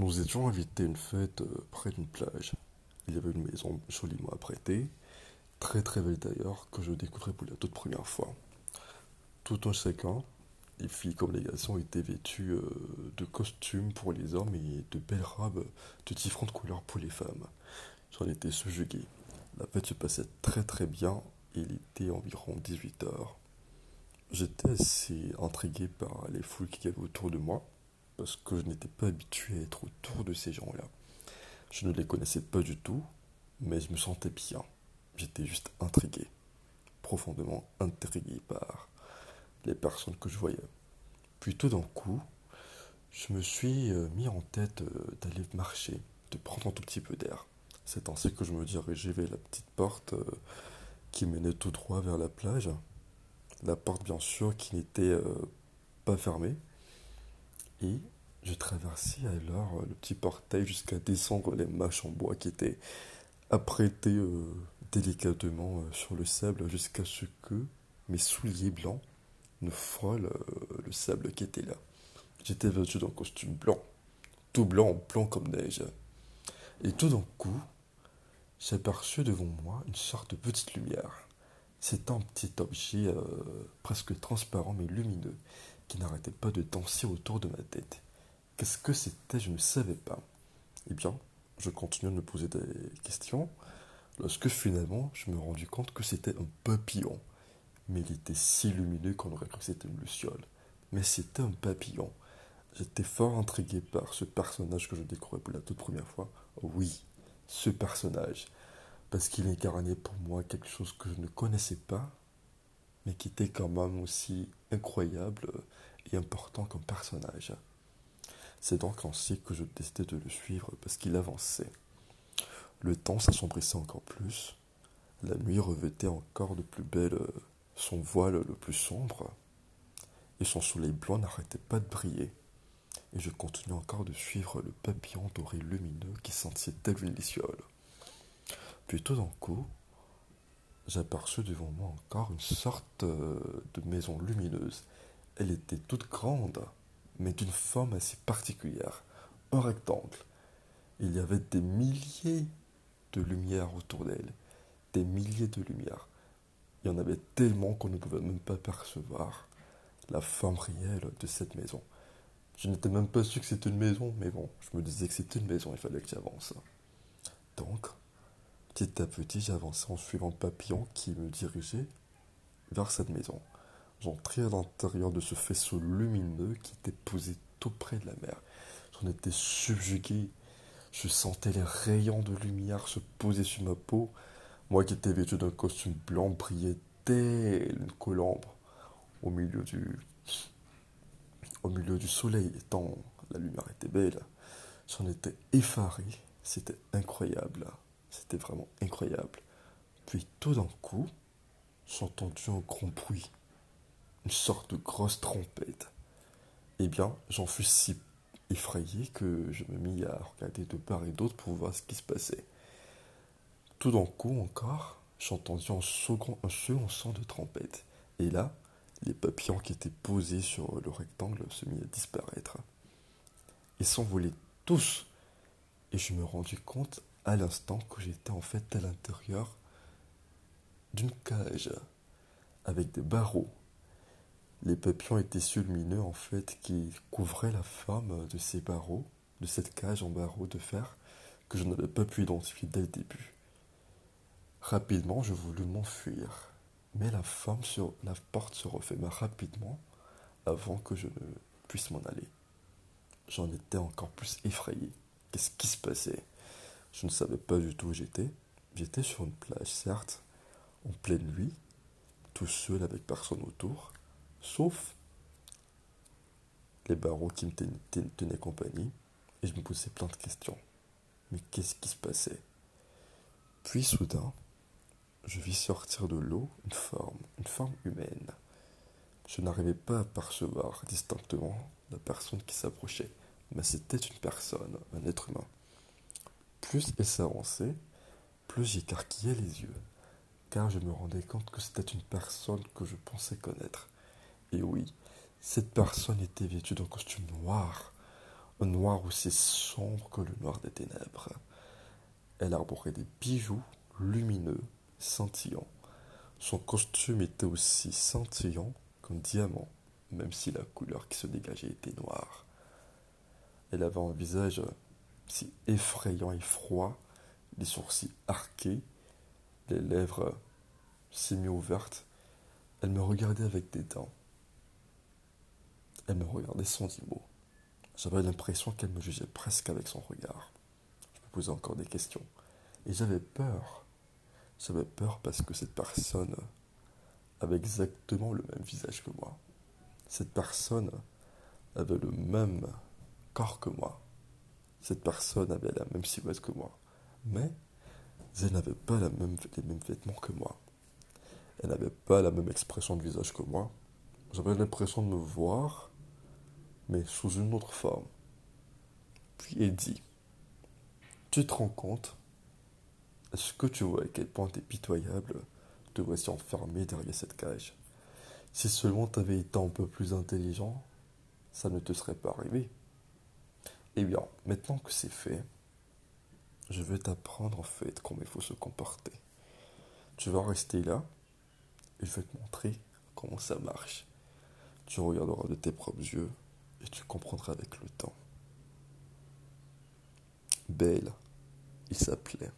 Nous étions invités à une fête euh, près d'une plage. Il y avait une maison joliment apprêtée, très très belle d'ailleurs, que je découvrais pour la toute première fois. Tout un chacun, les filles comme les garçons, étaient vêtus euh, de costumes pour les hommes et de belles robes de différentes couleurs pour les femmes. J'en étais subjugué. La fête se passait très très bien et il était environ 18 heures. J'étais assez intrigué par les foules qu'il y avait autour de moi parce que je n'étais pas habitué à être autour de ces gens-là. Je ne les connaissais pas du tout, mais je me sentais bien. J'étais juste intrigué, profondément intrigué par les personnes que je voyais. Puis tout d'un coup, je me suis euh, mis en tête euh, d'aller marcher, de prendre un tout petit peu d'air. C'est ainsi que je me dirigeais vers la petite porte euh, qui menait tout droit vers la plage. La porte, bien sûr, qui n'était pas fermée. Et je traversais alors euh, le petit portail jusqu'à descendre les mâches en bois qui étaient apprêtées euh, délicatement euh, sur le sable jusqu'à ce que mes souliers blancs ne frôlent le sable qui était là. J'étais vêtu d'un costume blanc, tout blanc, blanc comme neige. Et tout d'un coup, j'aperçus devant moi une sorte de petite lumière. C'était un petit objet presque transparent mais lumineux qui n'arrêtait pas de danser autour de ma tête. Qu'est-ce que c'était? Je ne savais pas. Eh bien, je continuais de me poser des questions lorsque finalement je me rendis compte que c'était un papillon. Mais il était si lumineux qu'on aurait cru que c'était une luciole. Mais c'était un papillon. J'étais fort intrigué par ce personnage que je découvrais pour la toute première fois. Oui, ce personnage. Parce qu'il incarnait pour moi quelque chose que je ne connaissais pas, mais qui était quand même aussi incroyable et important comme personnage. C'est donc ainsi que je décidai de le suivre parce qu'il avançait. Le temps s'assombrissait encore plus, la nuit revêtait encore de plus belle euh, son voile le plus sombre, et son soleil blanc n'arrêtait pas de briller. Et je continuais encore de suivre le papillon doré lumineux qui sentait tel une. Puis tout d'un coup, j'aperçus devant moi encore une sorte euh, de maison lumineuse. Elle était toute grande, mais d'une forme assez particulière, un rectangle. Il y avait des milliers de lumières autour d'elle, des milliers de lumières. Il y en avait tellement qu'on ne pouvait même pas percevoir la forme réelle de cette maison. Je n'étais même pas sûr que c'était une maison, mais bon, je me disais que c'était une maison, il fallait que j'avance. Donc, petit à petit, j'avançais en suivant papillon qui me dirigeait vers cette maison. J'entrais à l'intérieur de ce faisceau lumineux qui était posé tout près de la mer. J'en étais subjugué. Je sentais les rayons de lumière se poser sur ma peau. Moi qui étais vêtu d'un costume blanc brillait tel une colombe au milieu du, au milieu du soleil, tant la lumière était belle. J'en étais effaré. C'était incroyable. C'était vraiment incroyable. Puis tout d'un coup, j'ai entendu un grand bruit une sorte de grosse trompette. Eh bien, j'en fus si effrayé que je me mis à regarder de part et d'autre pour voir ce qui se passait. Tout d'un coup encore, j'entendis un second, son de trompette. Et là, les papillons qui étaient posés sur le rectangle se mirent à disparaître. Ils s'envolaient tous. Et je me rendis compte à l'instant que j'étais en fait à l'intérieur d'une cage avec des barreaux les papillons étaient lumineux en fait qui couvraient la forme de ces barreaux, de cette cage en barreaux de fer que je n'avais pas pu identifier dès le début. Rapidement, je voulus m'enfuir, mais la forme sur la porte se referma rapidement avant que je ne puisse m'en aller. J'en étais encore plus effrayé. Qu'est-ce qui se passait? Je ne savais pas du tout où j'étais. J'étais sur une plage, certes, en pleine nuit, tout seul avec personne autour sauf les barreaux qui me tenaient, compagnie, et je me posais plein de questions. Mais qu'est-ce qui se passait? Puis soudain, je vis sortir de l'eau une forme, une forme humaine. Je n'arrivais pas à percevoir distinctement la personne qui s'approchait, mais c'était une personne, un être humain. Plus elle s'avançait, plus j'écarquillais les yeux, car je me rendais compte que c'était une personne que je pensais connaître. Et oui, cette personne était vêtue d'un costume noir, un noir aussi sombre que le noir des ténèbres. Elle arborait des bijoux lumineux, scintillants. Son costume était aussi scintillant qu'un diamant, même si la couleur qui se dégageait était noire. Elle avait un visage si effrayant et froid, les sourcils arqués, les lèvres semi-ouvertes. Elle me regardait avec des dents. Elle me regardait sans dire mot. J'avais l'impression qu'elle me jugeait presque avec son regard. Je me posais encore des questions. Et j'avais peur. J'avais peur parce que cette personne avait exactement le même visage que moi. Cette personne avait le même corps que moi. Cette personne avait la même silhouette que moi. Mais elle n'avait pas les mêmes vêtements que moi. Elle n'avait pas la même expression de visage que moi. J'avais l'impression de me voir mais sous une autre forme. Puis il dit Tu te rends compte Est-ce que tu vois à quel point t'es pitoyable Te voici enfermé derrière cette cage? Si seulement t'avais été un peu plus intelligent, ça ne te serait pas arrivé. Eh bien, maintenant que c'est fait, je vais t'apprendre en fait comment il faut se comporter. Tu vas rester là et je vais te montrer comment ça marche. Tu regarderas de tes propres yeux et tu comprendras avec le temps. Bale, il s'appelait.